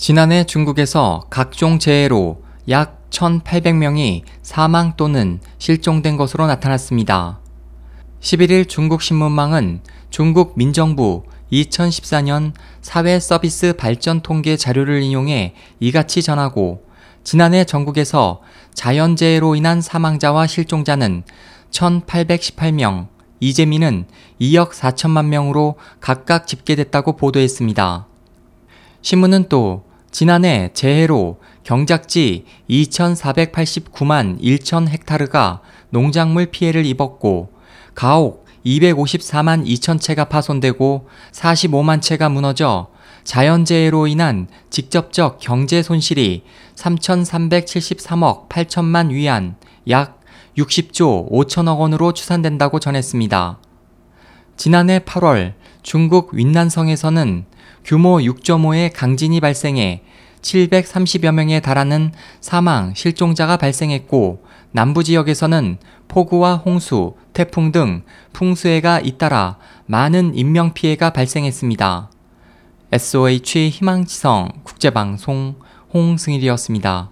지난해 중국에서 각종 재해로 약 1,800명이 사망 또는 실종된 것으로 나타났습니다. 11일 중국 신문망은 중국 민정부 2014년 사회 서비스 발전 통계 자료를 인용해 이같이 전하고 지난해 전국에서 자연재해로 인한 사망자와 실종자는 1,818명, 이재민은 2억 4천만 명으로 각각 집계됐다고 보도했습니다. 신문은 또 지난해 재해로 경작지 2,489만 1천 헥타르가 농작물 피해를 입었고 가옥 254만 2천 채가 파손되고 45만 채가 무너져 자연재해로 인한 직접적 경제 손실이 3,373억 8천만 위안 약 60조 5천억 원으로 추산된다고 전했습니다. 지난해 8월 중국 윈난성에서는 규모 6.5의 강진이 발생해 730여 명에 달하는 사망, 실종자가 발생했고 남부 지역에서는 폭우와 홍수, 태풍 등 풍수해가 잇따라 많은 인명 피해가 발생했습니다. SOH 희망지성 국제방송 홍승일이었습니다.